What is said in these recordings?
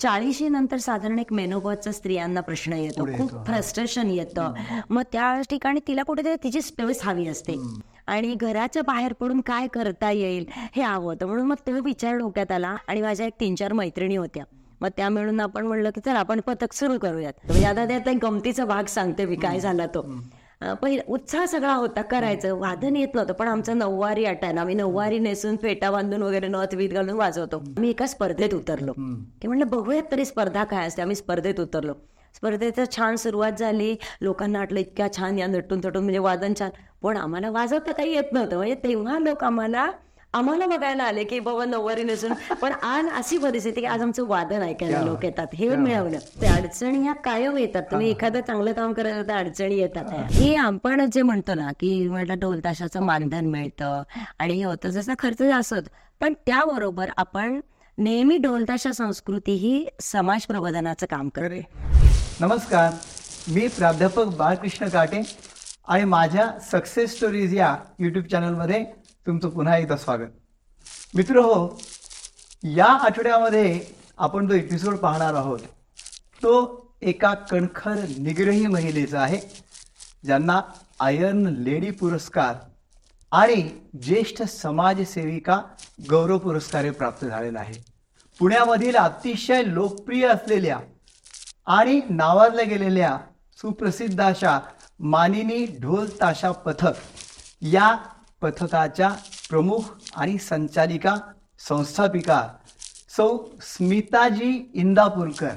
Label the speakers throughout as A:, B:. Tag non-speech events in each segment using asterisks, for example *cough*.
A: चाळीशी नंतर साधारण एक मेनोपॉजचा स्त्रियांना प्रश्न येतो. खूप फ्रस्ट्रेशन येतं. मग त्या ठिकाणी तिला कुठेतरी तिची स्पेस हवी असते. आणि घराच्या बाहेर पडून काय करता येईल हे हवं होतं म्हणून मग तो विचार डोक्यात आला आणि माझ्या एक तीन चार मैत्रिणी होत्या. मग त्या मिळून आपण म्हणलं की चल आपण पथक सुरू करूयात. म्हणजे आता त्यातला गमतीचा भाग सांगते मी काय झाला तो. पहिले उत्साह सगळा होता करायचं. वादन येत नव्हतं पण आमचं नऊवारी आटायला. आम्ही नऊवारी नेसून फेटा बांधून वगैरे नथ वीत घालून वाजवतो. मी एका स्पर्धेत उतरलो. की म्हणलं बघूयात तरी स्पर्धा काय असते. आम्ही स्पर्धेत उतरलो. स्पर्धेचं छान सुरुवात झाली. लोकांना वाटलं इतक्या छान या नटून थटून म्हणजे वादन छान. पण आम्हाला वाजवता काही येत नव्हतं. म्हणजे तेव्हा लोक आम्हाला आम्हाला बघायला आले की बाबा नऊवारी नसून *laughs* पण आज अशी परिस्थिती की आज आमचं वादन ऐकायला लोक येतात. हे मिळवलं ते अडचणी ह्या कायम येतात. तुम्ही एखादं चांगलं काम करत तर अडचणी येतात. हे. आपण जे म्हणतो ना की म्हटलं ढोल ताशाचं मानधन मिळतं आणि हे होतं जसा खर्च जास्त पण त्याबरोबर आपण नेहमी ढोलताशा संस्कृती ही समाज प्रबोधनाचं काम करतो
B: नमस्कार. मी प्राध्यापक बाळकृष्ण काटे आणि माझ्या सक्सेस स्टोरीज या यूट्यूब चॅनलमध्ये तुमचं पुन्हा एकदा स्वागत. मित्र हो या आठवड्यामध्ये आपण जो एपिसोड पाहणार आहोत तो एका कणखर निग्रही महिलेचा आहे ज्यांना आयर्न लेडी पुरस्कार आणि ज्येष्ठ समाजसेविका गौरव पुरस्कार प्राप्त झालेला आहे. पुण्यामधील अतिशय लोकप्रिय असलेल्या आणि नावाजल्या गेलेल्या सुप्रसिद्ध अशा मानिनी ढोल ताशा पथक या पथकाच्या प्रमुख आणि संचालिका संस्थापिका सौ स्मिताजी इंदापूरकर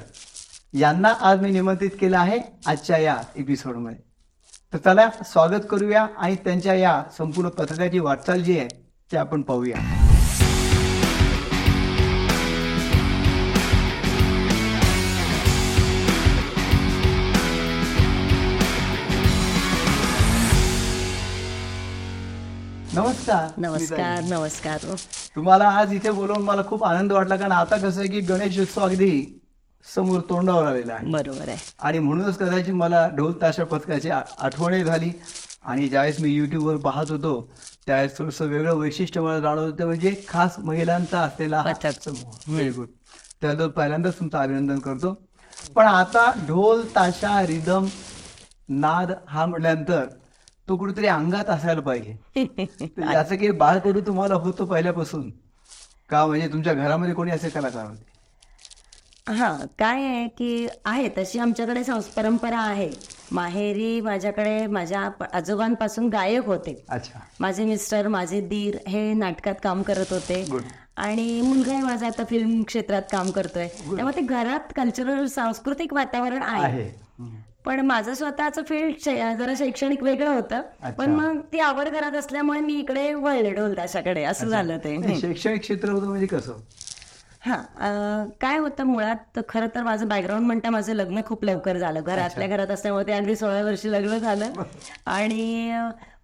B: यांना आज मी निमंत्रित केलं आहे आजच्या या एपिसोडमध्ये. तर त्याला स्वागत करूया आणि त्यांच्या या संपूर्ण पथकाची वाटचाल जी आहे ते आपण पाहूया. नमस्कार.
A: नमस्कार नमस्कार.
B: तुम्हाला आज इथे बोलवून मला खूप आनंद वाटला कारण आता कसं आहे की गणेश उत्सव अगदी समोर तोंडावर आलेला आहे.
A: बरोबर आहे.
B: आणि म्हणूनच कदाचित मला ढोल ताशा पथकाची आ- आठवणही झाली. आणि ज्यावेळेस मी युट्यूबवर पाहत होतो त्यावेळेस थोडंसं वेगळं वैशिष्ट्य मला जाणवत होतं म्हणजे खास महिलांचा असलेला व्हेरी गुड त्याबद्दल पहिल्यांदाच तुमचं अभिनंदन करतो. पण आता ढोल ताशा रिदम नाद हा म्हटल्यानंतर तो कुठेतरी अंगात असायला पाहिजे. तर याचं काही बाळकडू तुम्हाला होतो पहिल्यापासून? का म्हणजे तुमच्या घरामध्ये कोणी असे कलाकार होते?
A: हा काय आहे की आहे तशी आमच्याकडे संस परंपरा आहे. माहेरी माझ्याकडे माझ्या प- आजोबांपासून गायक होते.
B: अच्छा.
A: माझे मिस्टर माझे दीर हे नाटकात काम करत होते.
B: Good.
A: आणि मुलगाही माझा आता फिल्म क्षेत्रात काम करतोय. त्यामुळे ते घरात कल्चरल सांस्कृतिक वातावरण आहे.
B: आहे.
A: पण माझं स्वतःचं फील्ड जरा शैक्षणिक वेगळं होतं. पण मग ती आवड घरात असल्यामुळे मी इकडे वळले ढोलताशाकडे असं झालं ते.
B: शैक्षणिक क्षेत्र होतं म्हणजे कसं?
A: हा काय होतं मुळात खरं तर माझं बॅकग्राऊंड म्हणता माझं लग्न खूप लवकर झालं. घरातल्या घरात असल्यामुळे ते अगदी सोळा वर्षी लग्न झालं. आणि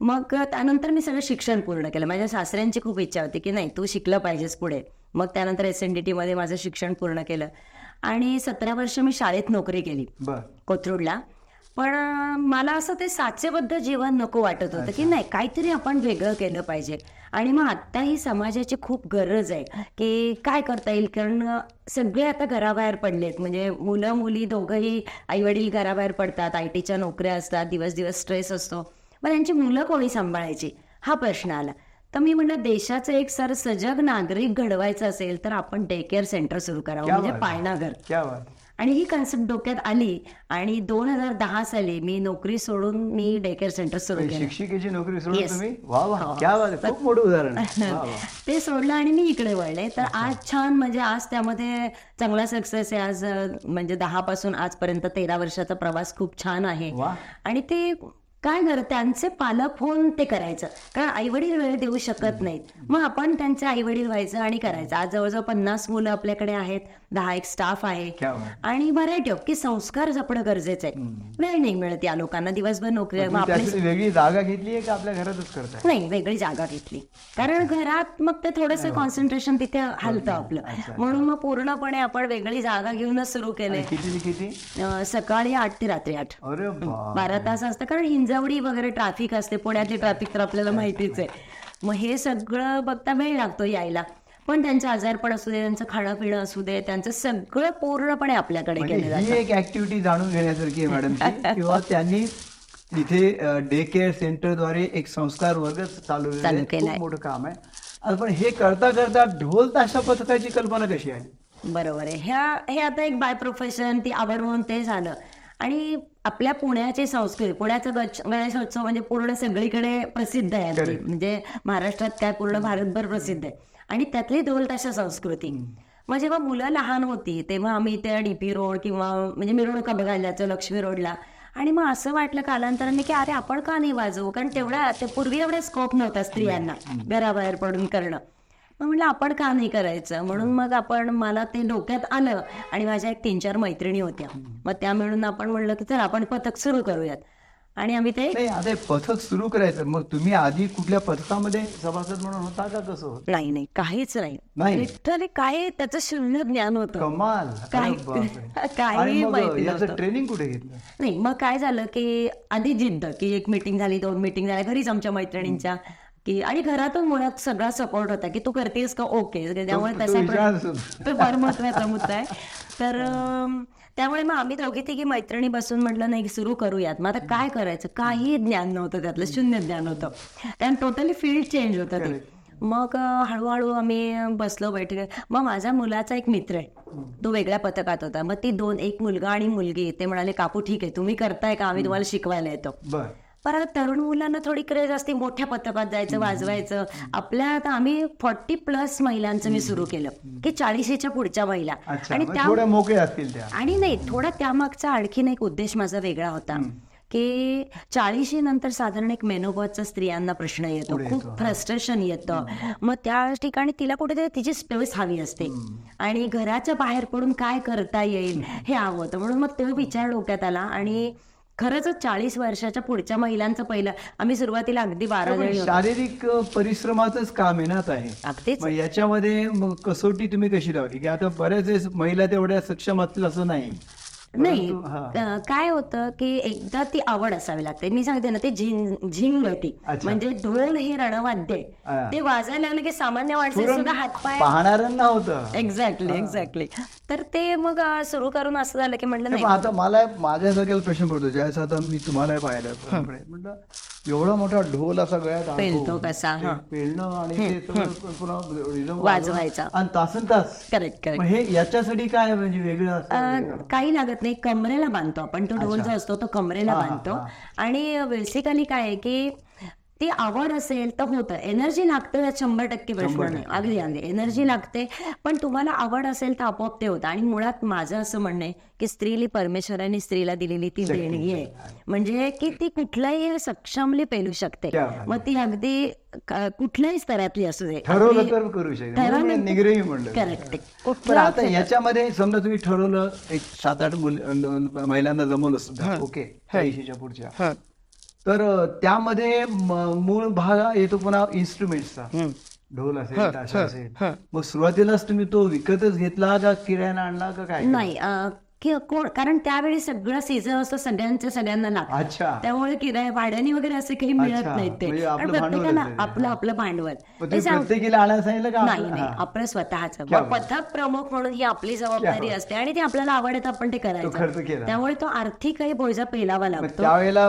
A: मग त्यानंतर मी सगळं शिक्षण पूर्ण केलं. माझ्या सासऱ्यांची खूप इच्छा होती की नाही तू शिकलं पाहिजेस पुढे. मग त्यानंतर एस एन डी टीमध्ये माझं शिक्षण पूर्ण केलं. आणि सतरा वर्ष मी शाळेत नोकरी केली कोथरूडला. पण मला असं ते साचेबद्ध जीवन नको वाटत होतं की नाही काहीतरी आपण वेगळं केलं पाहिजे. आणि मग आत्ता ही समाजाची खूप गरज आहे की काय करता येईल? कारण सगळे आता घराबाहेर पडलेत. म्हणजे मुलं मुली दोघंही आईवडील घराबाहेर पडतात आय टीच्या नोकऱ्या असतात दिवस दिवस स्ट्रेस असतो. मग त्यांची मुलं कोणी सांभाळायची? हा प्रश्न आला. तर मी म्हणलं देशाचं एक सर सजग नागरिक घडवायचं असेल तर आपण डे केअर सेंटर सुरू करावं म्हणजे. पाळणाघर
B: बात.
A: आणि ही कन्सेप्ट डोक्यात आली आणि दोन हजार दहा साली मी नोकरी सोडून मी डे केअर सेंटर सुरू केलं.
B: शिक्षिकेची नोकरी सोडून
A: हो. *laughs* ते सोडलं आणि मी इकडे वळले. तर आज छान म्हणजे आज त्यामध्ये चांगला सक्सेस आहे. आज म्हणजे दहा पासून आजपर्यंत तेरा वर्षाचा प्रवास खूप छान आहे. आणि ते काय कर त्यांचे पालक होऊन ते करायचं. कारण आई वडील वेळ देऊ शकत नाहीत. मग आपण त्यांचे आई वडील व्हायचं आणि करायचं. आज जवळजवळ पन्नास मुलं आपल्याकडे आहेत. दहा एक स्टाफ आहे.
B: बात.
A: आणि ऑफ की संस्कार जपणं गरजेचं आहे. वेळ नाही मिळत या लोकांना. दिवसभर नोकरी
B: वेगळी जागा घेतली आहे का आपल्या घरातच करताय?
A: नाही वेगळी जागा घेतली. कारण घरात मग ते थोडंसं कॉन्सन्ट्रेशन तिथे हलतं आपलं. म्हणून मग पूर्णपणे आपण वेगळी जागा घेऊनच सुरू केले
B: किती
A: सकाळी आठ ते रात्री आठ. बारा तास असतं. कारण हिंजवडी वगैरे ट्रॅफिक असते. पुण्यातली ट्रॅफिक तर आपल्याला माहितीच आहे. मग हे सगळं बघता वेळ लागतो यायला. पण त्यांचं आजारपण असू दे त्यांचं खाणं पिणं असू दे त्यांचं सगळं पूर्णपणे आपल्याकडे
B: म्हणजे
A: केलं जातं.
B: एक ऍक्टिव्हिटी जाणून घेण्यासारखी आहे मॅडम *laughs* किंवा त्यांनी इथे डे केअर सेंटरद्वारे एक संस्कार वर्ग
A: चालू
B: मोठं काम आहे. पण हे करता करता ढोल ताशा पथकाची कल्पना कशी आहे?
A: बरोबर आहे. ह्या हे आता एक बाय प्रोफेशन ती आवड म्हणून ते झालं. आणि आपल्या पुण्याची संस्कृती पुण्याचा गणेशोत्सव म्हणजे पूर्ण सगळीकडे प्रसिद्ध आहे. म्हणजे महाराष्ट्रात काय पूर्ण भारतभर प्रसिद्ध आहे. आणि त्यातली ढोल ताशा संस्कृती. मग जेव्हा मुलं लहान होती तेव्हा आम्ही त्या डीपी रोड किंवा म्हणजे मिरवणुका बघायला जायचो लक्ष्मी रोडला. आणि मग असं वाटलं कालांतराने की अरे आपण का नाही वाजवू? कारण तेवढा ते पूर्वी एवढा स्कोप नव्हता स्त्रियांना घराबाहेर पडून करणं. मग म्हटलं आपण का नाही करायचं? म्हणून मग आपण मला ते डोक्यात आलं आणि माझ्या एक तीन चार मैत्रिणी होत्या. मग त्या मिळून आपण म्हणलं की चल आपण पथक सुरू करूयात. आणि आम्ही ते
B: नाही आता हे पथक सुरू करायचं. मग तुम्ही आधी कुठल्या पथकामध्ये सभासद म्हणून होता का कसं होत?
A: नाही नाही काहीच नाही.
B: नाही.
A: लिटरली काय त्याचं शून्य ज्ञान होतं.
B: कमाल. अरे. *laughs*
A: काही
B: मग
A: माहिती
B: याचं
A: नव्हतं.
B: ट्रेनिंग कुठे घेतलं?
A: नाही मग काय झालं की आधी जिद्द की एक मिटिंग झाली दोन मिटिंग झाल्या घरीच आमच्या मैत्रिणींच्या की आणि घरातून मुळात सगळा सपोर्ट होता की तू करतेस का? ओके त्यामुळे
B: तो- तो
A: तसा
B: विचार.
A: तो फार महत्त्वाचा मुद्दा आहे. तर *laughs* त्यामुळे मग आम्ही दोघी तिघी मैत्रिणी बसून म्हटलं नाही सुरू करूयात. मग आता काय करायचं? काही ज्ञान नव्हतं त्यातलं शून्य ज्ञान होतं. त्यानं टोटली फील्ड चेंज होतं ते. मग हळूहळू आम्ही बसलो बैठक मग माझ्या मुलाचा एक मित्र आहे. तो वेगळ्या पथकात होता. मग ती दोन एक मुलगा आणि मुलगी. ते म्हणाले काकू ठीक आहे. तुम्ही करताय का? आम्ही तुम्हाला शिकवायला येतो. परत तरुण मुलांना थोडी क्रेज असते मोठ्या पथकात जायचं वाजवायचं. आपल्या आता आम्ही फॉर्टी प्लस महिलांचं मी सुरू केलं. की चाळीशीच्या पुढच्या महिला. आणि त्या आणि नाही थोडा त्यामागचा आणखीन एक उद्देश माझा वेगळा होता. की चाळीशी नंतर साधारण एक मेनोपॉजचा स्त्रियांना प्रश्न येतो. खूप. फ्रस्ट्रेशन येतं. मग त्या ठिकाणी तिला कुठेतरी तिची स्पेस हवी असते. आणि घराच्या बाहेर पडून काय करता येईल हे हवं होतं. म्हणून मग तो विचार डोक्यात आला. आणि खरंच चाळीस वर्षाच्या पुढच्या महिलांचं पहिलं. आम्ही सुरुवातीला अगदी बारा
B: पण
A: जणी होतो.
B: शारीरिक परिश्रमाचंच काम आहे ना आता हे.
A: अगदीच.
B: मग याच्यामध्ये मग कसोटी तुम्ही कशी लावली? की आता बऱ्याच वेळेस महिला तेवढ्या सक्षम असतील असं नाही.
A: नाही काय होतं की एकदा ती आवड असावी लागते मी सांगते ना ते झिंग झिंगवटी
B: अच्छा.
A: म्हणजे ढोल हे रणवाद्य. ते वाजायला लागलं की सामान्य माणसं सुद्धा हातपाय
B: पाहणाऱ्यांना होतं
A: एक्झॅक्टली एक्झॅक्टली तर ते मग सुरू करून असं झालं की म्हटलं
B: नाही, आता मला माझ्या डोक्याला प्रश्न पडतो ज्यावेळेस आता मी तुम्हाला पाहिलं. म्हटलं एवढा मोठा ढोल असा गळ्यात.
A: पेलतो कसा.
B: पेलणं आणि
A: वाजवायचा.
B: आणि तासन तास
A: करेक्ट करेक्ट
B: हे याच्यासाठी काय म्हणजे वेगळं
A: काही लागत नाही कमरेला बांधतो आपण. तो ढोल जो असतो तो कमरेला बांधतो. आणि बेसिकली काय आहे की ती आवड असेल तर होतं. एनर्जी लागतं यात शंभर टक्के प्रश्न नाही अगदी अगदी. एनर्जी लागते पण तुम्हाला आवड असेल तर आपोआप ते होतं. आणि मुळात माझं असं म्हणणं आहे की स्त्रीली परमेश्वराने स्त्रीला दिलेली ती देणगी आहे. म्हणजे की ती कुठल्याही सक्षमली पेलू शकते. मग ती अगदी कुठल्याही स्तरातली असू दे.
B: ठरवलं तर करू शकते.
A: तर-
B: पण आता याच्यामध्ये समजा तुम्ही ठरवलं एक सात आठ महिलांना जमवलं सुद्धा. ओके. पुढच्या. तर त्यामध्ये मूळ भाग येतो पुन्हा इन्स्ट्रुमेंटचा ढोल असेल ताशा असेल. मग सुरुवातीलाच तुम्ही तो विकतच घेतला का किरायानं आणला का काय
A: नाही की कोण कारण त्यावेळी सगळं सीझन असतं सगळ्यांच्या सगळ्यांना लागतं.
B: अच्छा.
A: त्यामुळे किराया भाड्याने वगैरे असे काही मिळत. नाहीत ते.
B: म्हणजे
A: प्रत्येकाला. आपलं आपलं भांडवल. नाही
B: आपलं?
A: नाही. आपलं स्वतःच. पथक प्रमुख म्हणून ही आपली जबाबदारी असते आणि ती आपल्याला आवडत आपण ते करायचं. त्यामुळे तो आर्थिकही बोजा पेलावा लागतो.
B: त्यावेळेला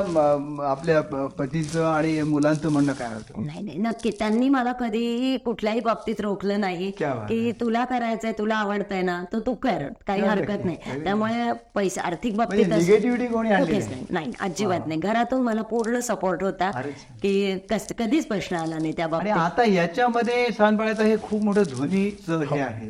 B: आपल्या पतीचं आणि मुलांचं म्हणणं काय होतं?
A: नाही नाही. नक्की. त्यांनी मला कधीही कुठल्याही बाबतीत रोखलं नाही की तुला करायचंय तुला आवडतंय ना तर तू कर. काही हरकत. नाही. त्यामुळे पैसा आर्थिक
B: म्हणजे
A: बाबतीत
B: निगेटिव्हिटी कोणी
A: कुठेच
B: नाही?
A: अजिबात नाही. घरातून मला पूर्ण सपोर्ट होता. की कस- कधीच प्रश्न आला नाही त्या
B: आणि
A: बाबतीत.
B: आता याच्यामध्ये सांगपाड्याचं हे खूप मोठं ध्वनीचं हे आहे.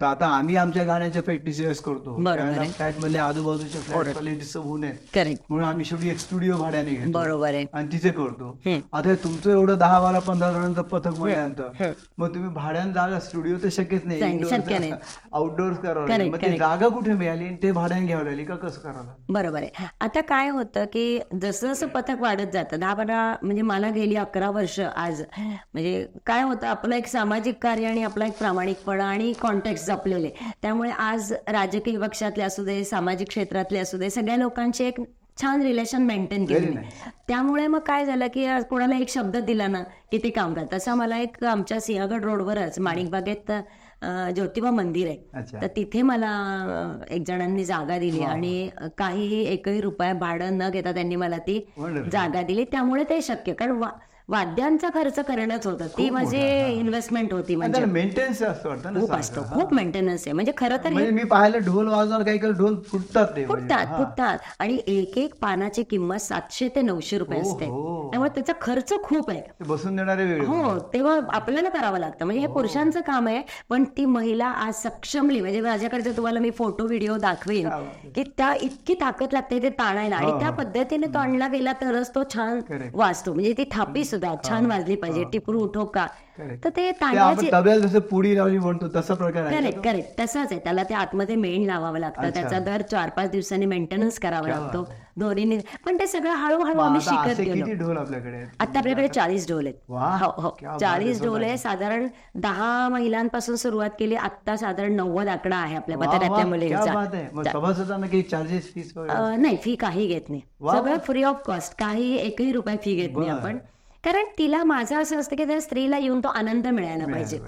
B: तर आता आम्ही आमच्या गाण्याच्या प्रॅक्टिसेस करतो
A: बरोबर.
B: फ्लॅट मधले आजूबाजूच्या फ्लॅट वाले डिस्टर्ब होऊ नये म्हणून आम्ही शेवटी एक स्टुडिओ भाड्याने घेतो
A: बरोबर आहे
B: आणि तिथे करतो. आता तुमचं एवढं दहा बारा पंधरा जणांचं पथक म्हटल्यानंतर मग तुम्ही भाड्यानं जागा स्टुडिओ तर शक्यच
A: नाही.
B: आउटडोअर्स *laughs* करावं. मग ते. जागा कुठे मिळाली आणि ते भाड्याने घ्यावं लागली का कसं करावं?
A: बरोबर आहे आता काय होतं की जसं जसं पथक वाढत जातं दहा बारा म्हणजे मला गेली अकरा वर्ष आज म्हणजे काय होतं आपलं एक सामाजिक कार्य आणि आपला एक प्रामाणिकपणा आणि कॉन्टॅक्ट जपलेले. त्यामुळे आज राजकीय पक्षातले असू दे सामाजिक क्षेत्रातले असू दे सगळ्या लोकांची एक छान रिलेशन मेंटेन केलं त्यामुळे मग काय झालं की आज कोणाला एक शब्द दिला ना की ते काम करत तसं मला एक आमच्या सिंहगड रोडवरच माणिकबागेत ज्योतिबा मंदिर आहे. तर तिथे मला एक जणांनी जागा दिली आणि काहीही एकही रुपया भाडं न घेता त्यांनी मला ती. जागा दिली. त्यामुळे ते शक्य. कारण वाद्यांचा खर्च करणंच होतं. ती माझी इन्व्हेस्टमेंट होती म्हणजे.
B: मेंटेनन्स
A: खूप. असतो खूप मेंटेनन्स आहे. म्हणजे खरं तर
B: म्हणजे मी पाहिलं ढोल वाजवणार काही काही ढोल फुटतात म्हणजे.
A: फुटतात फुटतात. आणि एक एक पानाची किंमत सातशे ते नऊशे रुपये असते. त्यामुळे त्याचा खर्च खूप आहे.
B: ते बसून देणारे
A: हो तेव्हा आपल्याला करावं लागतं. म्हणजे हे
B: हो.
A: पुरुषांचं काम आहे पण ती महिला आज सक्षमली. म्हणजे माझ्याकडे तुम्हाला मी फोटो व्हिडिओ दाखवेन की त्या इतकी ताकद लागते ते ताणायला. आणि त्या पद्धतीने तो आणला गेला तरच तो छान. वाजतो म्हणजे ती थापी सुद्धा छान वाजली पाहिजे टिपरू ठोका
B: Correct.
A: तर ते तांदळाची
B: जसं पुडी लावली म्हणतो तसा प्रकार
A: करेक्ट करेक्ट तसंच आहे. त्याला ते आतमध्ये मेण लावावं लागतं. त्याचा दर चार पाच दिवसांनी मेंटेनन्स करावा लागतो. दोरीने पण ते सगळं हळूहळू आम्ही शिकत गेलो? आता आपल्याकडे चाळीस ढोल आहेत. हो हो. चाळीस ढोल आहे साधारण दहा महिलांपासून सुरुवात केली. आता साधारण नव्वद आकडा आहे आपल्या
B: क्या
A: मुलींचा नाही फी काही घेत नाही. सगळं फ्री ऑफ कॉस्ट काही एकही रुपये फी घेत नाही. आपण. कारण तिला माझं असं असतं की त्या स्त्रीला येऊन तो आनंद मिळायला पाहिजे.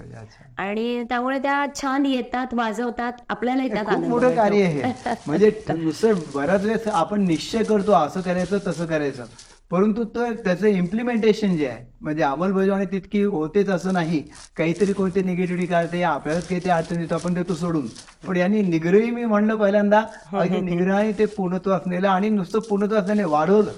A: आणि त्यामुळे त्या छान येतात वाजवतात आपल्याला येतात
B: मोठं. कार्य आहे *laughs* म्हणजे नुसतं बऱ्याच वेळेस आपण निश्चय करतो असं करायचं तसं करायचं परंतु तो त्याचं इम्प्लिमेंटेशन जे आहे म्हणजे अंमलबजावणी तितकी होतेच असं नाही. काहीतरी कोणते निगेटिव्हिटी काढते आपल्यालाच काही ते अडचण येतो आपण देतो सोडून. पण यांनी निग्रही मी म्हणलं पहिल्यांदा अगदी निग्रहाने ते पूर्णत्व असलेलं आणि नुसतं पूर्णत्व असल्याने वाढवलं.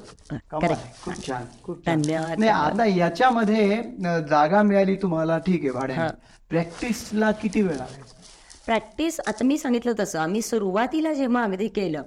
B: आहे. खूप छान खूप छान.
A: धन्यवाद.
B: नाही आता याच्यामध्ये जागा मिळाली तुम्हाला ठीक आहे भाड्याने. प्रॅक्टिसला किती वेळ लागायचा
A: प्रॅक्टिस आता मी सांगितलं तसं आम्ही सुरुवातीला जेव्हा अगदी केलं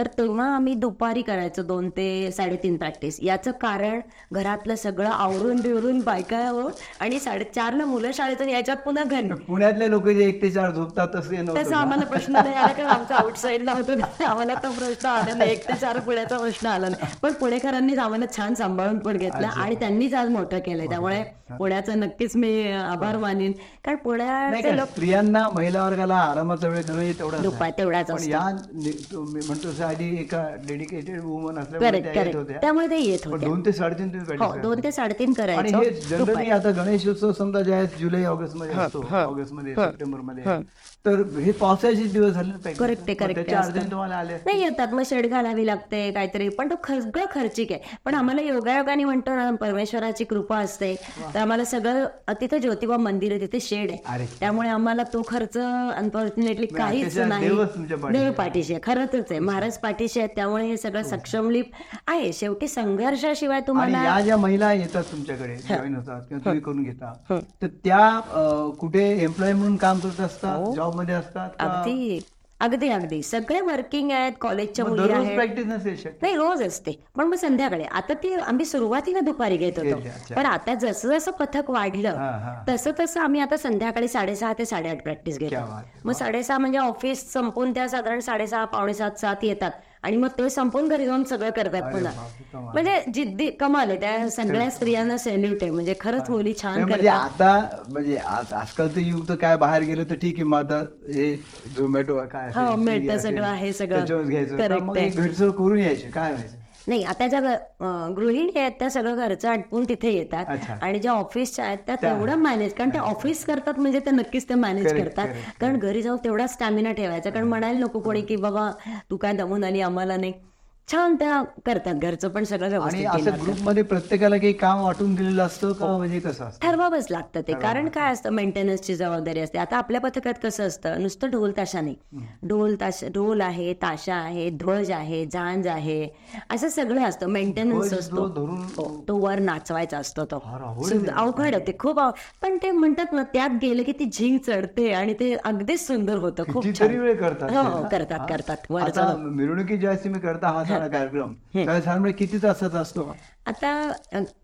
A: तर तेव्हा आम्ही दुपारी करायचो दोन ते साडेतीन प्रॅक्टिस याचं कारण घरातलं सगळं आवरून बिवरून बायका हो आणि साडेचारला मुलं शाळेतून यायच्यात पुन्हा घरी.
B: पुण्यातले लोक जे एक ते चार झोपतात तसं
A: आम्हाला प्रश्न नाही आला कारण आमच्या आउटसाईडला होतो. ना, आम्हाला तो प्रश्न आला नाही. एक ते चार पुण्याचा प्रश्न आला नाही. पण पुणेकरांनीच आम्हाला छान सांभाळून पण घेतलं आणि त्यांनीच आज मोठं केलंय. त्यामुळे पुण्याचं नक्कीच मी आभार मानेन. कारण पुण्याचे लोक
B: स्त्रियांना महिला वर्गाला आरामाचा वेळ तेवढा
A: तेवढाच
B: या म्हणतो आधी एका डेडिकेटेड वुमन असल्यामुळे
A: करेक्ट
B: त्या येत
A: करेक्ट
B: होत्या.
A: त्यामुळे ते येत होते
B: दोन ते साडेतीन तुम्ही
A: हो
B: practice
A: दोन ते साडेतीन.
B: आणि
A: करायचो
B: हे जनरली आता गणेश उत्सव समजा जे आहे जुलै ऑगस्टमध्ये असतो. ऑगस्टमध्ये सप्टेंबरमध्ये तर हे पावसाचे दिवस झाले.
A: Correct आहे, आहे,
B: आले.
A: नाही येतात मग शेड घालावी लागते काहीतरी. पण तो सगळं खर्चिक आहे. पण आम्हाला योगायोगाने म्हणतो ना परमेश्वराची कृपा असते. तर आम्हाला सगळं तिथे ज्योतिबा मंदिर आहे तिथे शेड. आहे. त्यामुळे आम्हाला तो खर्च अनफॉर्च्युनेटली काहीच नाही. देव पाठीशी आहे. खरंच आहे. महाराज पाठीशी आहेत त्यामुळे हे सगळं सक्षमली आहे. शेवटी संघर्षाशिवाय तुम्हाला
B: या ज्या महिला येतात तुमच्याकडे जॉईन होतात किंवा तुम्ही करून घेता तर त्या कुठे एम्प्लॉय म्हणून काम करत असतात? जॉबमध्ये असतात?
A: अगदी. अगदी अगदी. सगळे वर्किंग आहेत कॉलेजच्या मुली आहेत. नाही रोज असते. पण मग संध्याकाळी. आता ती आम्ही सुरुवातीला दुपारी घेत होतो. पण आता जसं जसं पथक वाढलं. तसं तसं आम्ही आता संध्याकाळी साडेसहा ते साडेआठ प्रॅक्टिस घेतो. मग साडेसहा म्हणजे ऑफिस संपून त्या साधारण साडेसहा पावणे सात सात येतात. आणि मग ते संपून घरी जाऊन सगळं करतात पुन्हा. म्हणजे जिद्दी कमाल आहे त्या सगळ्या स्त्रियांना सेल्यूट आहे. म्हणजे खरंच मुली छान
B: म्हणजे आता म्हणजे आज- आजकालचं युग तर काय बाहेर गेलं तर ठीक आहे मग आता हे झोमॅटो काय
A: हो, मिळतं सगळं आहे सगळं.
B: घ्यायचं. तर घरचं करून यायचे काय व्हायचं?
A: नाही आता ज्या गृहिणी आहेत त्या सगळं घरचं आटपून तिथे येतात. आणि ज्या ऑफिसच्या आहेत त्या तेवढं मॅनेज कारण त्या ऑफिस करतात म्हणजे ते नक्कीच ते मॅनेज करतात. कारण घरी जाऊन तेवढा स्टॅमिना ठेवायचा. कारण म्हणायला नको कोणी की बाबा तू काय दमून आली? आम्हाला नाही. छान त्या करतात घरचं पण सगळं
B: आणि असं. ग्रुपमध्ये प्रत्येकाला काही काम वाटून दिलेलं असतं का? म्हणजे कसं असतं?
A: ठरवावंच लागतं ते. कारण काय असतं मेंटेनन्सची जबाबदारी असते. आता आपल्या पथकात कसं असतं नुसतं ढोल ताशा नाही. ढोल ताश ढोल आहे ताशा आहे ध्वज आहे झांज आहे. असं सगळं असतं. मेंटेनन्स
B: ध्वज
A: असतो.
B: जो धरून
A: हो, तो वर नाचवायचा असतो तो.
B: फार अवघड
A: होते खूप अव- पण ते म्हणतात ना त्यात गेले की ती झिंग चढते आणि ते अगदीच सुंदर होतं. खूप
B: कितीतरी
A: छान.
B: वेळ करतात
A: हो
B: ते.
A: हो
B: ना?
A: करतात
B: हा?
A: करतात. वर
B: आता मिरवणुकी ज्यावेळेस तुम्ही करता हा. कार्यक्रम. *laughs* त्यावेळेस साधारण किती तासाचा असतो?
A: आता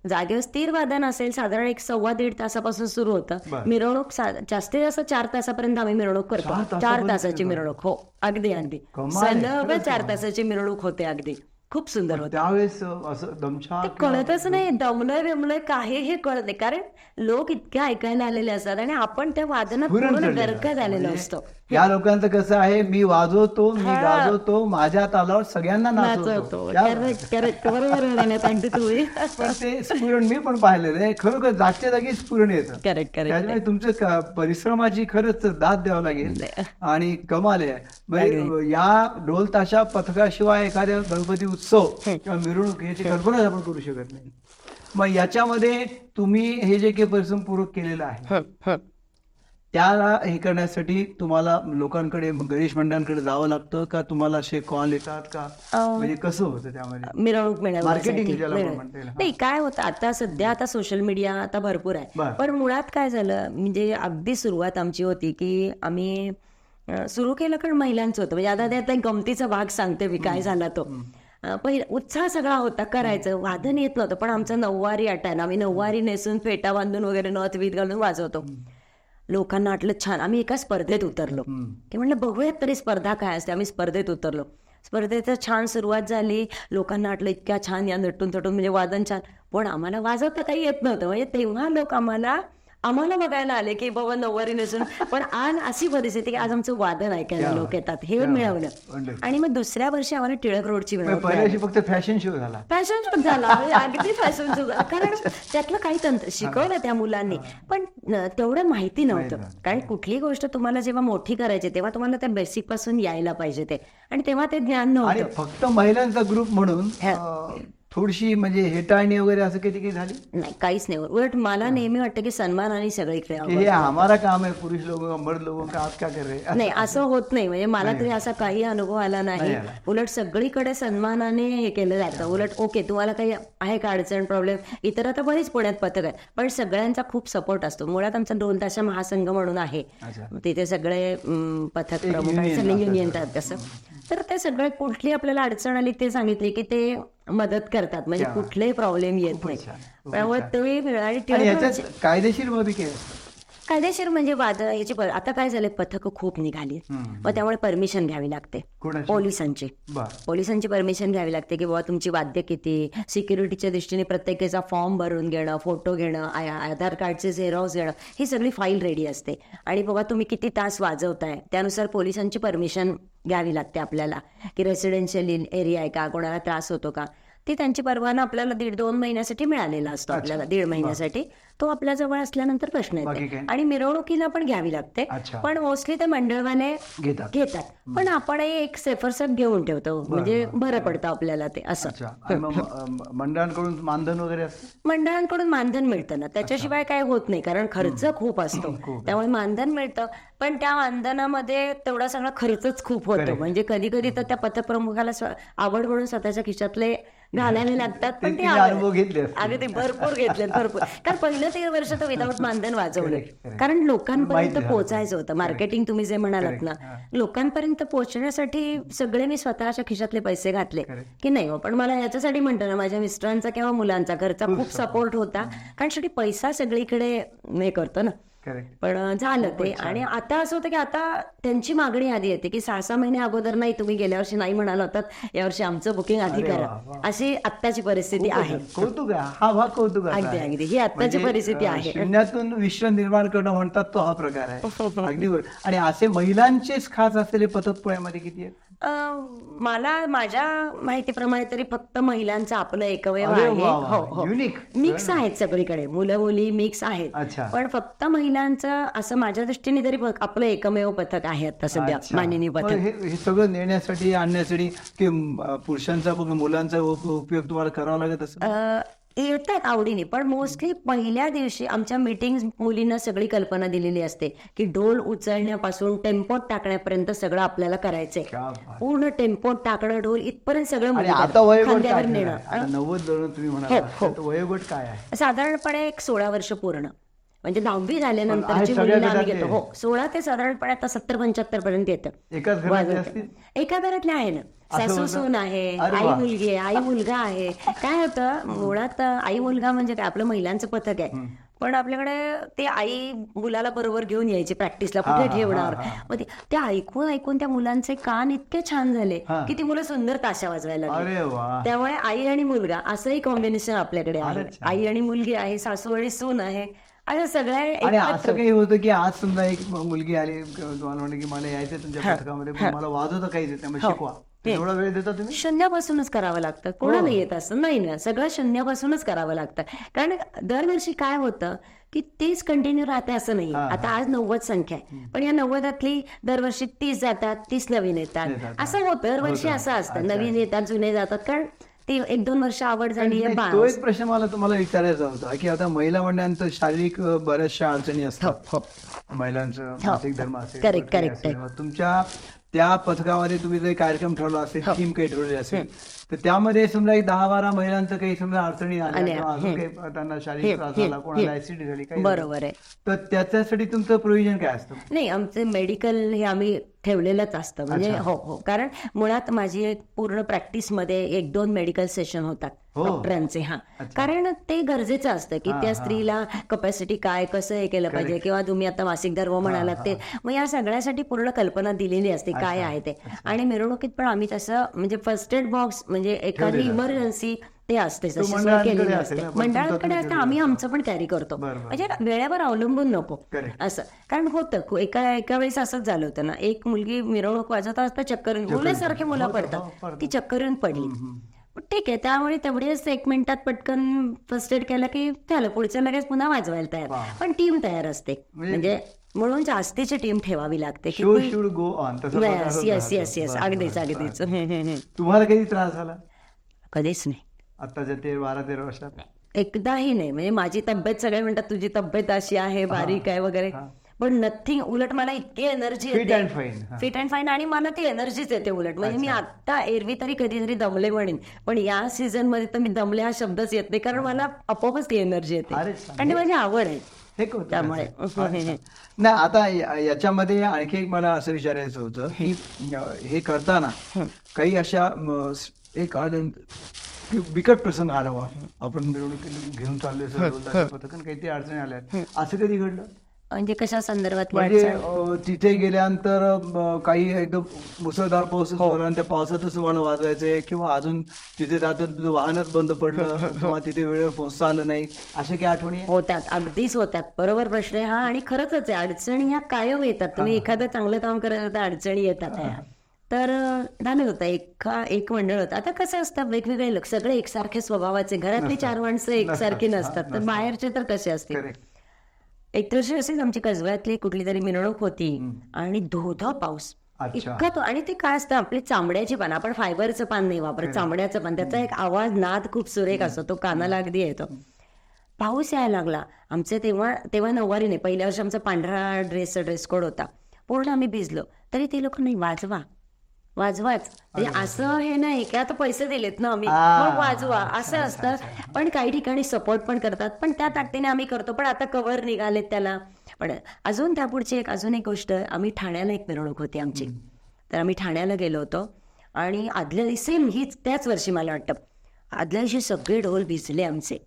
A: जागेवर स्थिर वादन असेल साधारण एक सव्वा दीड तासापासून सुरू होतं. मिरवणूक जास्तीत जास्त चार तासापर्यंत आम्ही मिरवणूक करतो. चार तासाची. मिरवणूक. हो. अगदी अगदी. सलग चार. तासाची मिरवणूक होते अगदी. खूप सुंदर होते.
B: त्यावेळेस असं
A: कळतच नाही दमलंय बिमलंय काहीही कळत नाही. कारण लोक इतके ऐकायला आलेले असतात आणि आपण त्या वादनात पूर्ण गरका. झालेलो
B: म्हणजे
A: असतो.
B: या लोकांचं कसं आहे मी वाजवतो मी गाजवतो माझ्या तालावर सगळ्यांना नाचवतो. ते स्फुरण मी पण पाहिलेलं आहे. खरोखर जागच्या जागी स्फुरण येतं.
A: Correct correct.
B: त्याच्यामुळे तुमचं परिश्रमाची खरंच दाद द्यावं लागेल. आणि कमाल आहे. म्हणजे या ढोल ताशा पथकाशिवाय एखाद्या गणपती उत्सव किंवा मिरवणूक याची कल्पना आपण करू शकत नाही. मग याच्यामध्ये तुम्ही हे जे काही परिश्रम पूर्वक केलेलं आहे त्याला हे करण्यासाठी तुम्हाला लोकांकडे गणेश मंडळांकडे जावं लागतं का तुम्हाला असे कॉल येतात का? म्हणजे कसं होतं त्यामध्ये?
A: मिरवणूक. नाही काय होतं आता सध्या आता सोशल मीडिया आता भरपूर आहे. पण मुळात काय झालं म्हणजे अगदी सुरुवात आमची होती की आम्ही सुरू केलं कारण महिलांचं होतं. म्हणजे आता त्यात गमतीचा भाग सांगते मी काय झाला तो. पहिला उत्साह सगळा होता करायचं. वादन येत नव्हतं पण आमचं नऊवारी आटायला आम्ही नऊवारी नेसून फेटा बांधून वगैरे नथ वीत घालून वाजवतो. लोकांना वाटलं छान आम्ही एका स्पर्धेत उतरलो. की म्हणलं बघूयात तरी स्पर्धा काय असते. आम्ही स्पर्धेत उतरलो. स्पर्धेचं छान सुरुवात झाली. लोकांना वाटलं इतक्या छान या नटून थटून म्हणजे वादन छान. पण आम्हाला वाजवता काही येत नव्हतं. म्हणजे तेव्हा लोक आम्हाला आम्हाला बघायला आले की बाबा नऊवारी नसून पण आज अशी परिस्थिती की आज आमचं वादन ऐकायला लोक येतात हे मिळवलं.
B: Wonderful.
A: आणि मग दुसऱ्या वर्षी आम्हाला टिळक रोडची
B: म्हणजे
A: मिळवली.
B: फक्त फॅशन शो झाला.
A: फॅशन शो झाला म्हणजे अगदी फॅशन शो झाला. कारण त्यातलं काही तंत्र शिकवलं त्या मुलांनी. पण तेवढं माहिती नव्हतं. कारण कुठली गोष्ट तुम्हाला जेव्हा मोठी करायची तेव्हा तुम्हाला त्या बेसिकपासून यायला पाहिजे ते. आणि तेव्हा ते ज्ञान
B: आणि
A: नव्हतं
B: फक्त महिलांचा ग्रुप म्हणून
A: हा.
B: थोडीशी म्हणजे हेटाळणी वगैरे असं कधी काही झाली?
A: नाही काहीच नाही. उलट मला नेहमी वाटतं की सन्मान आणि सगळीकडे
B: की
A: हवं.
B: हे हमारा काम आहे पुरुष लोगों का मर्द लोगों का आप क्या कर? रहे?
A: नाही असं होत नाही. म्हणजे मला तरी असा काही अनुभव आला नाही. उलट सगळीकडे सन्मानाने हे केलं जातं. उलट ओके तुम्हाला काही आहे का अडचण प्रॉब्लेम? इतर आता बरीच पुण्यात पथक आहे पण सगळ्यांचा खूप सपोर्ट असतो. मुळात आमचा दोन ताशा महासंघ म्हणून आहे. तिथे सगळे पथक प्रमुख सगळे. युनियन आहेत कसं तर ते सगळे कुठली आपल्याला अडचण आली ते सांगितले की ते मदत करतात. म्हणजे? कुठलेही प्रॉब्लेम येत नाही त्यामुळे टिळक
B: याच्यात कायदेशीर
A: म्हणजे वाद याची आता काय झालं पथक खूप निघाली. मग त्यामुळे परमिशन घ्यावी लागते? पोलिसांची. पोलिसांची परमिशन घ्यावी लागते की बाबा तुमची वाद्य किती? सिक्युरिटीच्या दृष्टीने प्रत्येकाचा फॉर्म भरून घेणं फोटो घेणं आधार कार्डचे झेरॉक्स घेणं ही सगळी फाईल रेडी असते. आणि बाबा तुम्ही किती तास वाजवताय? त्यानुसार पोलिसांची परमिशन घ्यावी लागते आपल्याला. की रेसिडेन्शियल एरिया आहे का? कोणाला त्रास होतो का? ती त्यांची परवाना आपल्याला दीड दोन महिन्यासाठी मिळालेला असतो आपल्याला दीड महिन्यासाठी. तो आपल्या जवळ असल्यानंतर प्रश्न येते? आणि मिरवणुकीला पण घ्यावी लागते. पण मोस्टली ते मंडळवाने
B: घेतात.
A: पण आपण एक सेफरसट घेऊन ठेवतो. म्हणजे बरं पडतं आपल्याला ते असं.
B: मंडळांकडून मानधन वगैरे
A: मंडळांकडून मानधन मिळतं ना. त्याच्याशिवाय काय होत नाही कारण खर्च खूप असतो. त्यामुळे मानधन मिळतं. पण त्या मानधनामध्ये तेवढा सगळा खर्चच खूप होतो. म्हणजे कधी कधी तर त्या पथप्रमुखाला आवड म्हणून स्वतःच्या खिशातले घालावे लागतात पण ते
B: अनुभव घेतले.
A: अगदी भरपूर घेतले भरपूर. कारण पहिलं ते वर्ष तर विदाऊट मानधन वाजवले. कारण लोकांपर्यंत. पोहोचायचं होतं. मार्केटिंग तुम्ही जे म्हणालात ना लोकांपर्यंत पोहोचण्यासाठी सगळे मी स्वतःच्या खिशातले पैसे घातले. की नाही हो पण मला याच्यासाठी म्हणतो ना माझ्या मिस्टरांचा किंवा मुलांचा घरचा खूप सपोर्ट होता. कारण शेवटी पैसा सगळीकडे हे करतो ना. पण झालं ते. आणि आता असं होतं की आता त्यांची मागणी आधी येते की सहा सहा महिने अगोदर नाही तुम्ही गेल्या वर्षी नाही म्हणाला होतात यावर्षी आमचं बुकिंग आधी करा. अशी आत्ताची परिस्थिती आहे.
B: कौतुक हा भाग कौतुकाचा
A: अगदी. अगदी. ही आत्ताची
B: म्हणजे,
A: परिस्थिती आहे.
B: शून्यातून विश्व निर्माण करणं म्हणतात तो हा प्रकार आहे. अगदी बरोबर. आणि असे महिलांचेच खास असलेले पथक पुण्यामध्ये किती आहेत?
A: मला माझ्या माहितीप्रमाणे तरी फक्त महिलांचं आपलं एकमेव
B: अरे
A: आहे
B: वा वा.
A: हो हो. मिक्स आहेत सगळीकडे मुलं मुली मिक्स आहेत
B: अच्छा.
A: पण फक्त महिलांचं असं माझ्या दृष्टीने तरी आपलं एकमेव पथक आहे आता सध्या
B: अच्छा.
A: माननीय
B: मग
A: पथक
B: हे हे सगळं नेण्यासाठी आणण्यासाठी की अं, पुरुषांचा मुलांचा उप- उपयोग तुम्हाला करावा लागत असं
A: अं, येतात आवडीने पण मोस्टली पहिल्या दिवशी आमच्या मीटिंग मुलींना सगळी कल्पना दिलेली असते की डोल उचलण्यापासून टेम्पोत टाकण्यापर्यंत सगळं आपल्याला करायचंय. पूर्ण टेम्पोत टाकणं डोल इथपर्यंत सगळं खांद्यावर नेणं. हो, हो.
B: वयोगट काय
A: साधारणपणे एक सोळा वर्ष पूर्ण. म्हणजे दहावी झाल्यानंतरची मुलींना आम्ही? घेतो. हो. सोळा ते साधारणपणे आता सत्तर पंच्याहत्तर पर्यंत येतं. एका घरातले आहे ना. सासू? सून आहे आई. मुलगी आहे आई मुलगा आहे. काय होतं मुळात आई मुलगा म्हणजे काय? आपलं महिलांचं पथक आहे. पण आपल्याकडे ते आई मुलाला बरोबर घेऊन यायचे प्रॅक्टिसला कुठे ठेवणार. मग ते- ऐकून ऐकून त्या मुलांचे कान इतके छान झाले. की ती मुलं सुंदर ताशा वाजवायला लागली. त्यामुळे आई आणि मुलगा असंही कॉम्बिनेशन आपल्याकडे आहे. आई आणि मुलगी आहे सासू आणि सून आहे. आणि सगळ्या
B: आणि असं
A: एकत्र
B: काही होतं की आज समजा एक मुलगी आली तुम्हाला म्हणलं की मला यायचं तुमच्या पथकामध्ये पण मला वाजवता काहीच येत नाही मग
A: हो.
B: शिकवा. एवढा वेळ देता तुम्ही?
A: शून्यापासूनच करावं लागतं.
B: हो.
A: कोणाला येत असं? नाही ना सगळं शून्यापासूनच करावं लागतं. कारण दरवर्षी काय होतं की तेच कंटिन्यू राहते असं नाही.
B: हा, हा.
A: आता आज नव्वद संख्या आहे. पण या नव्वदातली दरवर्षी तीस जातात तीस नवीन येतात.
B: येतात,
A: असं होतं. दरवर्षी. असं असतं. नवीन येतात जुने जातात. कारण ते एक दोन वर्ष आवड झाली आहे
B: तो
A: बास
B: एक प्रश्न मला तुम्हाला विचारायचा होता की आता महिला मंडळांचं शारीरिक अ, बऱ्याचशा अडचणी असतात महिलांचं. मासिक धर्म असेल
A: Correct,
B: काही
A: correct,
B: असेल. मग तुमच्या त्या पथकामध्ये तुम्ही जर कार्यक्रम ठरवला असेल
A: हो.
B: थीम काही ठरवली असेल तर त्यामध्ये समजा एक दहा बारा महिलांचं काही समजा अडचणी आल्या
A: आल्या.
B: किंवा अजून
A: हम्म.
B: काही त्यांना शारीरिक
A: हम्म,
B: त्रास झाला
A: हम्म,
B: कोणाला
A: हम्म.
B: ऍसिडिटी झाली काही झालं.
A: बरोबर आहे
B: तर त्याच्यासाठी तुमचं प्रोव्हिजन काय असतं
A: नाही आमचे मेडिकल हे आम्ही ठेवलेलंच असतं म्हणजे. हो हो कारण मुळात माझी एक पूर्ण प्रॅक्टिसमध्ये एक दोन मेडिकल सेशन होतात
B: हो.
A: डॉक्टरांचे हा. कारण ते गरजेचं असतं की
B: हा,
A: त्या
B: हा.
A: स्त्रीला कपॅसिटी काय कसं हे केलं पाहिजे. किंवा तुम्ही आता मासिक धर्म म्हणालात ते मग या सगळ्यासाठी पूर्ण कल्पना दिलेली असते काय आहे ते आणि मिरवणुकीत पण आम्ही तसं म्हणजे फर्स्ट एड बॉक्स म्हणजे एखादी. इमर्जन्सी ते असते
B: मंडळांकडे
A: केलेली असते मंडळांकडे आम्ही. आमचं पण कॅरी करतो. म्हणजे वेळेवर अवलंबून नको. असं कारण होतं एका एका वेळेस असंच झालं होतं ना एक मुलगी मिरवणूक वाजवता असता चक्कर मुलासारखे मुलं
B: हो, हो,
A: पडतात. ती चक्कर पडली ठीक आहे त्यामुळे तेवढेच एक मिनिटात पटकन फर्स्ट एड केलं की झालं. पुढच्या लगेच पुन्हा वाजवायला तयार. पण टीम तयार असते.
B: म्हणजे-
A: म्हणजे म्हणून जास्तीची टीम ठेवावी लागते
B: गो ऑन
A: yes, yes.
B: बरं,
A: अगदीच अगदीच.
B: तुम्हाला कधी त्रास झाला?
A: कधीच नाही.
B: आताच्या ते बारा तेरा वर्षात?
A: एकदाही नाही. म्हणजे माझी तब्येत सगळे म्हणतात तुझी तब्येत अशी आहे बारीक आहे वगैरे.
B: हा.
A: पण नथिंग उलट मला इतकी energy
B: fit and fine
A: fit and fine आणि मला ती एनर्जीच येते उलट. म्हणजे मी आता एरवी तरी कधीतरी दमले म्हणेन. पण या सीझनमध्ये तर मी दमले हा शब्दच येत नाही. कारण मला आपोआपच ती एनर्जी येते. आणि ती माझी आवड आहे.
B: हे
A: त्यामुळे.
B: आहे. अच्छा. *laughs* नाही आता याच्यामध्ये आणखी एक मला असं विचारायचं होतं की हे करताना काही अशा एक आनंद बिकट प्रसंग आला आपण मिरवणूक घेऊन चाललोय पथकन काहीतरी अडचणी आल्या असं कधी घडलं?
A: म्हणजे कशा संदर्भात
B: म्हणजे अ, तिथे गेल्यानंतर अ, काही एकदम मुसळधार पाऊस
A: हो.
B: आणि त्या पावसातच वाहन वाजवायचे किंवा अजून तिथे तुझं वाहनच बंद पडलं *laughs* किंवा तिथे वेळेवर पोहोचता आलं नाही. अशा काही आठवणी आहे?
A: होत्यात अगदीच होत्यात बरोबर प्रश्न आहे हा. आणि खरंच आहे अडचणी ह्या कायम येतात. तुम्ही एखादं चांगलं काम करत होता अडचणी येतात ह्या. तर अं, झालं होतं. एका एक मंडळ होतं. आता कसं असतं वेगवेगळे लोक सगळे एकसारखे स्वभावाचे. घरातली चार माणसं एकसारखी नसतात. तर बाहेरचे तर कसे असतील?
B: Correct.
A: एक दिवशी अशीच आमची कसब्यातली कुठली तरी मिरवणूक होती. आणि धोधा पाऊस. इतका तो आणि ते काय असतं आपली चांबड्याची पान आपण फायबरचं पान नाही वापरत चांबड्याचं पान. त्याचा एक आवाज नाद खूप सुरेख असतो तो कानाला अगदी येतो. पाऊस यायला लागला. आमचे तेव्हा तेव्हा नऊवारी नाही पहिल्या वर्षी आमचा पांढरा ड्रेस ड्रेस कोड होता. पूर्ण आम्ही भिजलो. तरी ते लोक नाही वाजवा वाजवाच म्हणजे असं हे नाही की आता पैसे दिलेत ना आम्ही. मग वाजवा असं असतं. पण काही ठिकाणी सपोर्ट पण करतात. पण त्या ताकदीने आम्ही करतो. पण आता कव्हर निघालेत त्याला. पण अजून त्यापुढची एक अजून एक गोष्ट. आम्ही ठाण्याला एक मिरवणूक होती आमची. तर आम्ही ठाण्याला गेलो होतो. आणि आदल्या दिवशी सेम हीच त्याच वर्षी मला वाटतं. आदल्या दिवशी सगळे ढोल भिजले आमचे.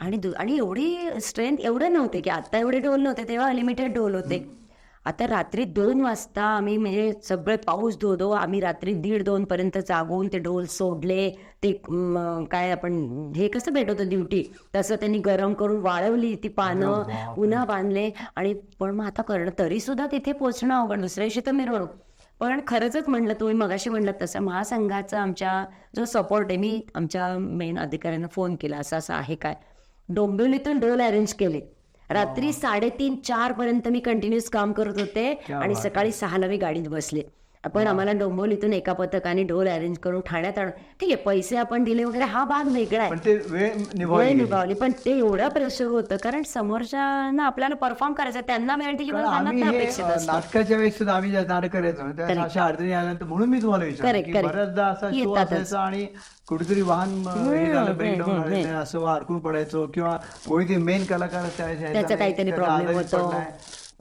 A: आणि आणि एवढी स्ट्रेंथ एवढं नव्हते की आता एवढे ढोल नव्हते. तेव्हा लिमिटेड ढोल होते. आता रात्री दोन वाजता आम्ही म्हणजे सगळे पाऊस धोधो आम्ही रात्री दीड दोन पर्यंत जागून ते ढोल सोडले ते काय आपण हे कसं भेटवतो ड्युटी? तसं त्यांनी गरम करून वाळवली ती पानं पुन्हा बांधले आणि पण मग आता करणं तरी सुद्धा तिथे पोहोचणं अवघड दुसऱ्या दिवशी तर मिरवणूक. पण खरंच म्हणलं तुम्ही मगाशी म्हणलं तसं महासंघाचा आमच्या जो सपोर्ट आहे मी आमच्या मेन अधिकाऱ्यांना फोन केला असं असं आहे काय? डोंबिवलीतून ढोल अरेंज केले. रात्री साडेतीन चार पर्यंत मी कंटिन्युअस काम करत होते. आणि सकाळी सहाला मी गाडीत बसले. आपण आम्हाला डोंबिवलीतून एका पथकाने ढोल अरेंज करून ठाण्यात आणून ठीक आहे पैसे आपण दिले वगैरे हा भाग वेगळा आहे.
B: पण वेळ निभावली
A: पण ते एवढं प्रेशर होतं कारण समोरच्यांना आपल्याला परफॉर्म करायचं. त्यांना मिळेल त्याची
B: कारण
A: त्यांना
B: आम्ही
A: ते अपेक्षित
B: अ,
A: असतं.
B: नाटकाच्या वेळेस सुद्धा आम्ही नाटक करायचो म्हणून मी तुम्हाला. बऱ्याचदा असा आणि कुठेतरी वाहन असं अडकून पडायचो किंवा कोणी ते मेन कलाकार
A: त्याचा काहीतरी
B: आजारी
A: होतो.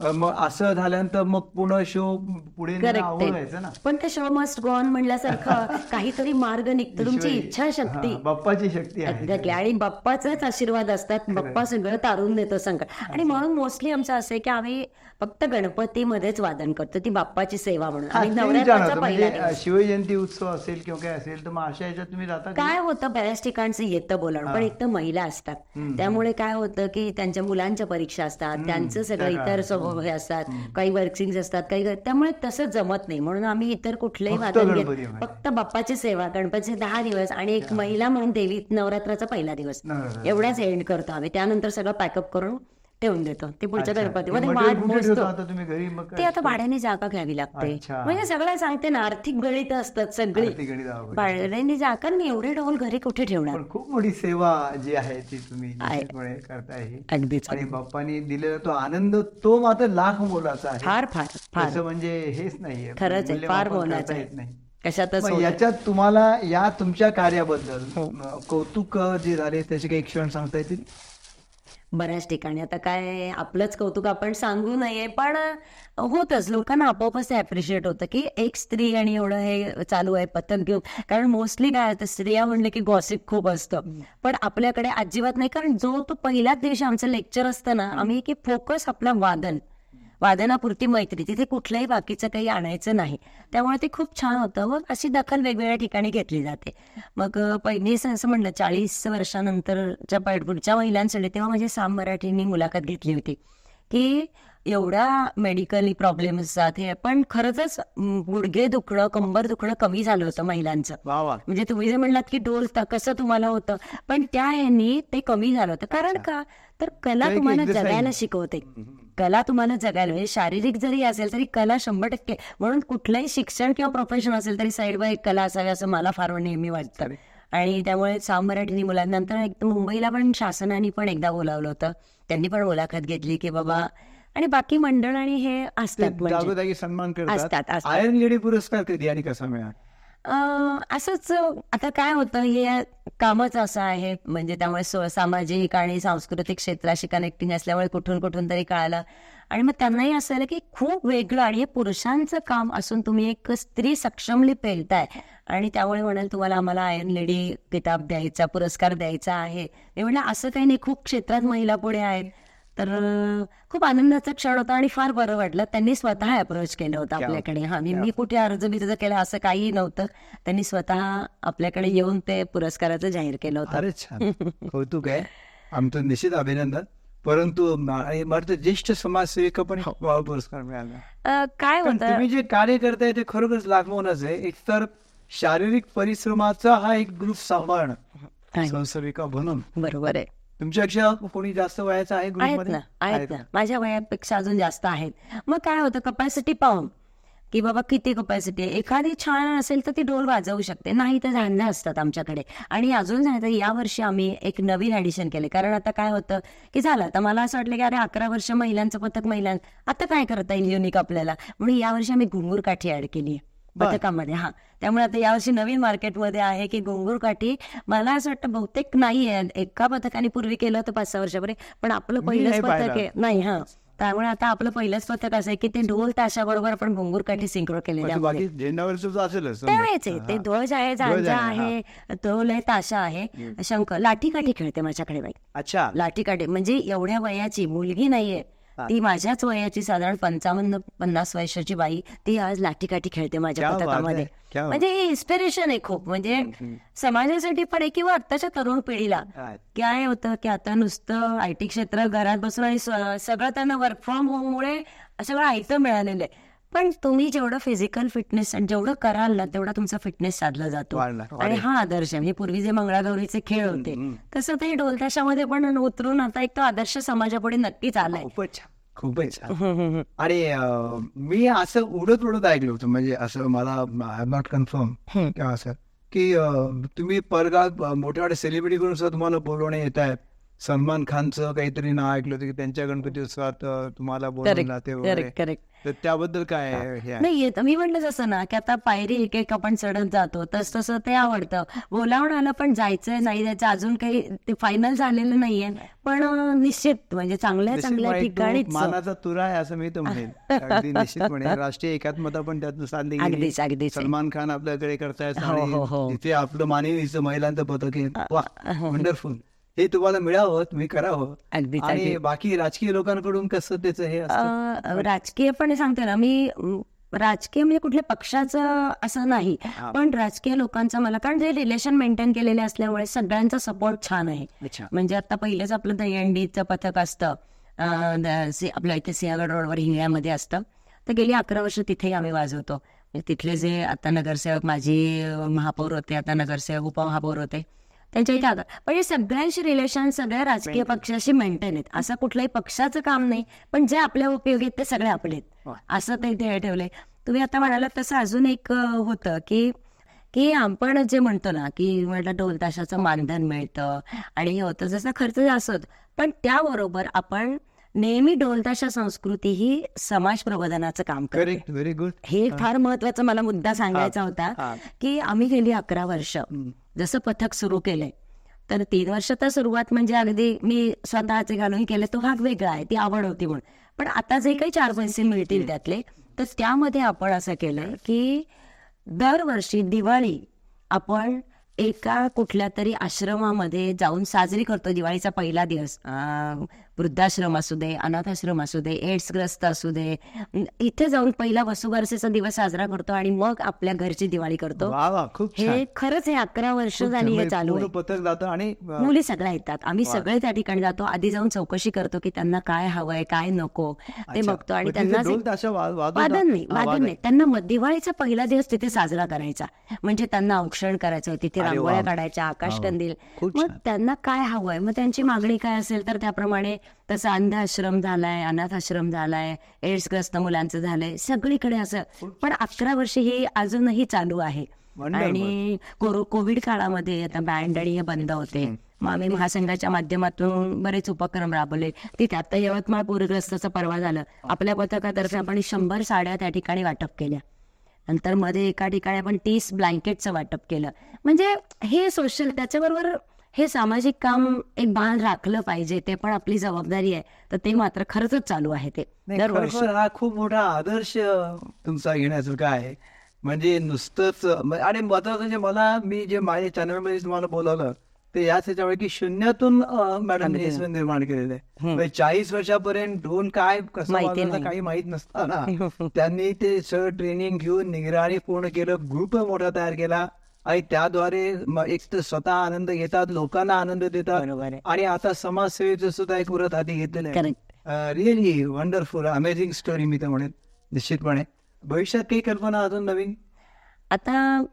B: मग असं झाल्यानंतर मग पुन्हा शो पुढे
A: आहे.
B: व्हायचं ना?
A: पण ते शो मस्ट गो ऑन म्हणल्यासारखं *laughs* काहीतरी मार्ग निघतो. तुमची. इच्छाशक्ती
B: बाप्पाची शक्ती आहे.
A: एक्झॅक्टली आणि बाप्पाचाच आशीर्वाद असतात. बाप्पा सगळं तारून देतो संकट. आणि म्हणून मोस्टली आमचं असं आहे की आम्ही फक्त गणपतीमध्येच वादन करतो. ती बाप्पाची सेवा म्हणून. आणि
B: तेच
A: नवरात्राचा
B: जाणवतं.
A: पहिला
B: म्हणजे शिवजयंती उत्सव असेल किंवा काय असेल तर मग अशा ह्याच्यात तुम्ही जाता?
A: काय होतं बऱ्याच ठिकाणचं येतं बोलावणं. पण एक तर महिला असतात. त्यामुळे काय होतं की त्यांच्या मुलांच्या परीक्षा असतात. त्यांचं सगळं इतर स्वभाव हे असतात काही वर्किंग असतात काही त्यामुळे तसं जमत नाही. म्हणून आम्ही इतर कुठलंही वादन घेत. फक्त बाप्पाची सेवा गणपतीचे दहा दिवस आणि एक महिला म्हणून देवी नवरात्राचा पहिला दिवस. एवढ्याच एंड करतो आम्ही. त्यानंतर सगळं पॅकअप करून ठेवून देतो. ते पुढच्या. गणपतीमध्ये
B: ठेवता
A: मोजतो. ते? आता भाड्याने जागा घ्यावी लागते. म्हणजे सगळं सांगते ना आर्थिक गणित असतात सगळी. भाड्याने जागा मी एवढे ढोल घरी कुठे ठेवणार?
B: खूप मोठी सेवा जी आहे ती तुम्ही करताय. ही.
A: अगदीच.
B: आणि बाप्पानी दिलेला तो आनंद तो मात्र लाख मोलाचा आहे.
A: फार फार फार.
B: म्हणजे हेच नाहीये.
A: खरंच आहे फार मोलाचं
B: येत नाही.
A: कशातच
B: याच्यात तुम्हाला या तुमच्या कार्याबद्दल
A: हो.
B: कौतुक जे झाले त्याचे काही क्षण सांगता येतील?
A: बऱ्याच ठिकाणी. आता काय आपलंच कौतुक आपण सांगू नये पण होतच. लोकांना आपोआपच ते अप्रिशिएट होतं की एक स्त्री आणि एवढं हे चालू आहे पथक घेऊन. कारण मोस्टली काय होतं स्त्रिया म्हणलं की गॉसिप खूप असतं. पण आपल्याकडे अजिबात नाही कारण जो तो पहिल्याच दिवशी आमचं लेक्चर असतं ना आम्ही की फोकस आपला वादन. वादनापुरती मैत्री तिथे कुठलंही बाकीचं काही आणायचं नाही. त्यामुळे ते खूप छान होतं व अशी दखल वेगवेगळ्या ठिकाणी घेतली जाते. मग पहिली असं म्हणलं चाळीस वर्षानंतरच्या पड- पुढच्या महिलांसाठी तेव्हा माझी साम मराठींनी मुलाखत घेतली होती. की एवढ्या मेडिकली प्रॉब्लेम असतात हे. पण खरंच गुडघे दुखणं कंबर दुखणं कमी झालं होतं महिलांचं.
B: वा वा.
A: म्हणजे तुम्ही जे म्हणलात की डोल कसं तुम्हाला होतं. पण त्या ह्यांनी ते कमी झालं होतं. कारण का? तर कला तुम्हाला. जगायला शिकवते. कला तुम्हाला जगायला म्हणजे शारीरिक जरी असेल तरी कला शंभर टक्के. म्हणून कुठलंही शिक्षण किंवा प्रोफेशन असेल तरी साईड बाय एक कला असावी असं मला फार नेहमी वाटतं. आणि त्यामुळे साम मराठीनी मुलांनंतर एक मुंबईला पण शासनाने पण एकदा बोलावलं होतं. त्यांनी पण मुलाखत घेतली की बाबा आणि बाकी मंडळ आणि हे असतात म्हणजे
B: सन्मान
A: असतात.
B: आयर्न लेडी पुरस्कार कधी आणि कसा मिळाला?
A: असंच आता काय होतं हे कामच असं आहे म्हणजे त्यामुळे सामाजिक आणि सांस्कृतिक क्षेत्राशी कनेक्टिंग असल्यामुळे कुठून कुठून तरी कळालं. आणि मग त्यांनाही असं आलं की खूप वेगळं आणि हे पुरुषांचं काम असून तुम्ही एक स्त्री सक्षमली पेलताय. आणि त्यामुळे म्हणाल तुम्हाला आम्हाला आयर्न लेडी किताब द्यायचा पुरस्कार द्यायचा आहे. मी म्हणलं असं काही नाही खूप क्षेत्रात महिला पुढे आहेत. तर खूप आनंदाचा क्षण होता आणि फार बरं वाटलं. त्यांनी स्वतः अप्रोच केलं होतं आपल्याकडे. हा मी मी कुठे अर्ज बिर्ज केला असं काही नव्हतं. त्यांनी स्वतः आपल्याकडे येऊन ते पुरस्काराचं जाहीर केलं होतं.
B: कौतुक आहे. *laughs* आमचं निश्चित अभिनंदन. परंतु मला ज्येष्ठ समाजसेविका पण एक पुरस्कार मिळाला.
A: काय
B: पण
A: होतं?
B: तुम्ही जे कार्य करताय ते खरोखरच लागवूनच आहे. एक तर शारीरिक परिश्रमाचा हा एक ग्रुप सांभाळणं. संसेविका म्हणून.
A: बरोबर आहे.
B: तुमच्यापेक्षा कोणी जास्त वयाचं आहे
A: आहेत ना आहेत ना. माझ्या वयापेक्षा अजून जास्त आहेत. मग काय होतं कपॅसिटी पाहून. की बाबा किती कपॅसिटी आहे? एखादी छान असेल तर ती ढोल वाजवू शकते. नाही तर धान्य असतात आमच्याकडे. आणि अजून सांगितलं या वर्षी आम्ही एक नवीन ऍडिशन केले. कारण आता काय होतं की झालं. आता मला असं वाटलं की अरे अकरा वर्ष महिलांचं पथक महिलां आता काय करता येईल युनिक आपल्याला? म्हणून यावर्षी आम्ही घुंगूर काठी ऍड केली आहे. पथकामध्ये हा. त्यामुळे आता यावर्षी नवीन मार्केटमध्ये आहे की घुंगूर काठी. मला असं वाटतं बहुतेक नाही एका पथकाने पूर्वी केलं होतं पाच सहा वर्षापूर्वी पण आपलं पहिलंच पथक. आहे. नाही हा. त्यामुळे आता आपलं पहिलंच पथक असं आहे की ते ढोल ताशाबरोबर आपण घुंगूर काठी सिंक्रो केलेले. त्यावेळेच आहे. ते ध्वज आहे झांजा
B: आहे,
A: आहे ढोल आहे ताशा आहे शंख लाठी काठी खेळते माझ्याकडे बाई.
B: अच्छा.
A: लाठी काठी म्हणजे एवढ्या वयाची मुलगी नाहीये. ती माझ्याच वयाची साधारण पंचावन्न पन्नास वर्षाची बाई ती आज लाठी काठी खेळते माझ्या पथकामध्ये. म्हणजे हे इन्स्पिरेशन आहे खूप. म्हणजे समाजासाठी पण आहे किंवा आत्ताच्या तरुण पिढीला. काय? होतं की आता नुसतं आय टी क्षेत्र घरात बसून आणि सगळं त्यांना वर्क फ्रॉम होम मुळे सगळं आयतं मिळालेलं आहे. पण तुम्ही जेवढं फिजिकल फिटनेस जेवढं कराल ना तेवढा तुमचा फिटनेस साधला जातो. आणि. हा आदर्श आहे. म्हणजे पूर्वी जे मंगळागौरीचे खेळ होते तसं ते ढोलताशामध्ये पण उतरून आता एक तो आदर्श समाजापुढे नक्कीच आलाय.
B: खूपच आणि मी असं उडत उडत ऐकलं होतं. म्हणजे असं मला आय नॉट कन्फर्म किंवा असं. की तुम्ही परगात अं, मोठ्या मोठ्या सेलिब्रिटी करून सुद्धा तुम्हाला बोलवणे येत आहेत. सलमान खानचं काहीतरी नाव ऐकलं होतं की त्यांच्या गणपती उत्सवात तुम्हाला बोलवलं जाते वगैरे.
A: करेक्ट करेक्ट
B: तर त्याबद्दल काय?
A: नाही मी म्हटलं जसं ना की आता पायरी एक एक आपण चढत जातो तस तसं ते आवडतं. बोलावून आलं पण जायचंय नाही जायचं अजून काही ते फायनल झालेलं नाहीये. पण निश्चित म्हणजे चांगल्या चांगल्या ठिकाणीच
B: मानाचा तुरा आहे असं मी तर म्हणेन. निश्चितपणे राष्ट्रीय एकात्मता पण त्यातून साधली गेली.
A: अगदीच, अगदीच.
B: सलमान खान आपल्याकडे करतायत
A: हो, हो, हो.
B: तिथे आपलं मानवीचं महिलांचं पथक आहे. वंडरफुल हे तुम्हाला मिळावं तुम्ही करावं.
A: अगदीच,
B: आणि. बाकी राजकीय लोकांकडून कसं त्याचं हे असतं?
A: अं, राजकीयपणे सांगते ना मी राजकीय म्हणजे कुठल्या पक्षाचं असं नाही पण राजकीय लोकांचं मला कारण जे रिलेशन मेंटेन केलेले असल्यामुळे सगळ्यांचा सपोर्ट छान आहे. म्हणजे आता पहिलेच आपलं दहीहंडीचं पथक असतं आपल्या इथे सिंहगड रोडवर हिंगण्यामध्ये असतं. तर गेली अकरा वर्ष तिथेही आम्ही वाजवतो. म्हणजे तिथले जे आता नगरसेवक माझी महापौर होते आता नगरसेवक उपमहापौर होते. त्यांच्या इथे आता म्हणजे सगळ्यांशी रिलेशन सगळ्या राजकीय पक्षाशी मेंटेन आहेत. असं कुठल्याही पक्षाचं काम नाही पण जे आपल्या उपयोगी आहेत ते सगळे आपले आहेत. असं ते ते ठेवलंय. तुम्ही आता म्हणालात तसं अजून एक होतं की की आपण जे म्हणतो ना की म्हटलं ढोल ताशाचं मानधन मिळतं आणि हे होतं जसं खर्च जास्त होतो. पण त्याबरोबर आपण नेहमी ढोलताशा संस्कृती ही समाज प्रबोधनाचं काम करतो
B: करेक्ट व्हेरी गुड
A: हे फार महत्त्वाचा मला मुद्दा सांगायचा होता
B: हा.
A: की आम्ही गेली अकरा वर्ष. जसं पथक सुरू केलंय. तर तीन वर्ष तर सुरुवात म्हणजे अगदी मी स्वतःचे घालून केले तो भाग वेगळा आहे ती आवड होती म्हणून. पण आता जे काही चार पैसे मिळतील त्यातले तर त्यामध्ये आपण असं केलंय की दरवर्षी दिवाळी आपण एका कुठल्या तरी आश्रमामध्ये जाऊन साजरी करतो दिवाळीचा पहिला दिवस. अं, वृद्धाश्रम असू दे अनाथाश्रम असू दे एड्सग्रस्त असू दे इथे जाऊन पहिला वसुबारसेचा दिवस साजरा करतो आणि मग आपल्या घरची दिवाळी करतो हे खरंच हे अकरा वर्ष. झाली हे
B: म्हणजे
A: चालू
B: आणि
A: मुली सगळ्या येतात आम्ही सगळे त्या ठिकाणी जातो आधी जाऊन चौकशी करतो की त्यांना काय हवंय काय नको ते. बघतो आणि त्यांना? वादन नाही वादन. नाही त्यांना दिवाळीचा पहिला दिवस तिथे साजरा करायचा म्हणजे त्यांना औक्षण करायचं तिथे. रांगोळ्या काढायच्या आकाश. कंदील मग. त्यांना काय हवंय मग त्यांची मागणी काय असेल तर त्याप्रमाणे तसं अंध आश्रम झालाय अनाथ आश्रम झालाय एड्सग्रस्त मुलांचं झालंय सगळीकडे असं. पण अकरा वर्षी हे अजूनही चालू आहे. आणि कोविड काळामध्ये आता बँड आणि हे बंद होते. मग आम्ही महासंघाच्या माध्यमातून बरेच उपक्रम राबवले. तिथे आता यवतमाळ पूरग्रस्ताचा परवा झालं. आपल्या पथकातर्फे आपण शंभर साड्या त्या ठिकाणी वाटप केल्या. नंतर मध्ये एका ठिकाणी आपण तीस ब्लँकेटचं वाटप केलं. म्हणजे हे सोशल त्याच्याबरोबर हे सामाजिक काम एक बाण राखलं पाहिजे ते पण आपली जबाबदारी आहे. तर ते मात्र खरंच चालू आहे ते.
B: हा खूप मोठा आदर्श तुमचा घेण्यासारखा आहे. म्हणजे नुसतंच आणि महत्वाचं म्हणजे मला मी जे माझ्या चॅनलमध्ये तुम्हाला बोलवलं ते याच ह्याच्यामुळे की शून्यातून. सगळं निर्माण केलेलं आहे. म्हणजे चाळीस वर्षापर्यंत ढोल काय कसं. काही माहीत नसताना *laughs* त्यांनी ते सगळं ट्रेनिंग घेऊन निगराणी पूर्ण केलं ग्रुप मोठा तयार केला. आणि त्याद्वारे एक तर स्वतः आनंद घेतात लोकांना आनंद देतात. आणि आता समाजसेवेचं सुद्धा एक व्रत हाती घेतलेलं आहे. रिअली वंडरफुल अमेझिंग स्टोरी मी तर म्हणेन निश्चितपणे. भविष्यात काही कल्पना अजून नवीन?
A: आता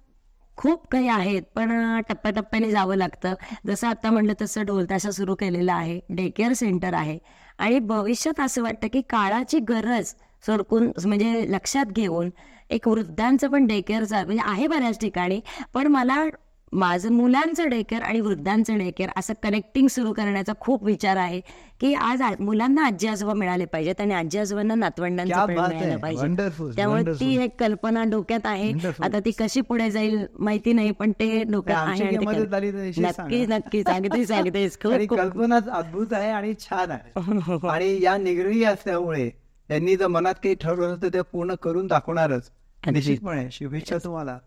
A: खूप काही आहेत पण टप्प्याटप्प्याने जावं लागतं. जसं आता म्हणलं तसं ढोलताशा सुरू केलेलं आहे डे केअर सेंटर आहे. आणि भविष्यात असं वाटतं की काळाची गरज सोडकून म्हणजे लक्षात घेऊन एक वृद्धांचं पण डे केअर म्हणजे आहे बऱ्याच ठिकाणी पण मला माझं मुलांचं डेकेअर आणि वृद्धांचं डेकेअर असं कनेक्टिंग सुरू करण्याचा खूप विचार आहे की आज मुलांना आजी आजोबा मिळाले पाहिजेत आणि आजी आजोबांना नातवंडांचं मिळालं. पाहिजे त्यामुळे ती. एक कल्पना डोक्यात आहे. आता ती कशी पुढे जाईल माहिती नाही पण ते डोक्यात आहे नक्कीच
B: सांगा.
A: नक्कीच अगदीच अगदीच
B: कल्पना अद्भुत आहे आणि छान आहे *laughs* आणि या निगडी असल्यामुळे त्यांनी जर मनात काही ठरवलं तर ते पूर्ण करून दाखवणारच. निश्चितपणे शुभेच्छा तुम्हाला.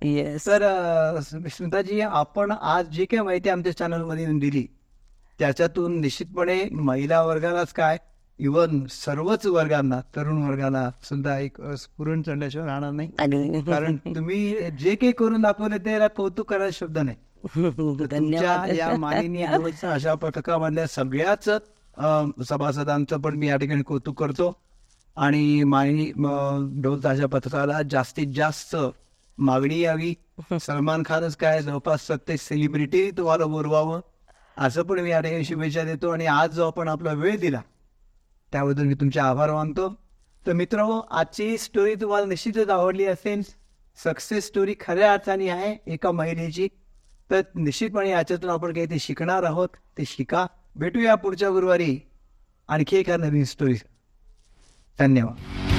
B: तर अं, स्मिताजी आपण आज जी काही माहिती आमच्या चॅनलमध्ये दिली त्याच्यातून निश्चितपणे महिला वर्गालाच काय इवन सर्वच वर्गांना तरुण वर्गाला सुद्धा एक स्फुरण चढल्याशिवाय राहणार नाही. कारण तुम्ही जे काही करून दाखवले ते कौतुक करायला शब्द नाही. या माननीय अशा पथकामधल्या सगळ्याच सभासदांचं पण मी या ठिकाणी कौतुक करतो. आणि माननी ढोल ताशा पथकाला जास्तीत जास्त मागणी यावी. *laughs* सलमान खानच काय जवळपास सत्य सेलिब्रिटी तुम्हाला बोलवावं असं पण मी या ठिकाणी शुभेच्छा देतो. आणि आज जो आपण आपला वेळ दिला त्याबद्दल मी तुमचे आभार मानतो. तर मित्र आजची स्टोरी तुम्हाला निश्चितच आवडली असेल. सक्सेस स्टोरी खऱ्या अर्थाने आहे एका महिलेची. तर निश्चितपणे याच्यातून आपण काही ते शिकणार आहोत ते शिका. भेटूया पुढच्या गुरुवारी. आणखी एका नवीन स्टोरी धन्यवाद.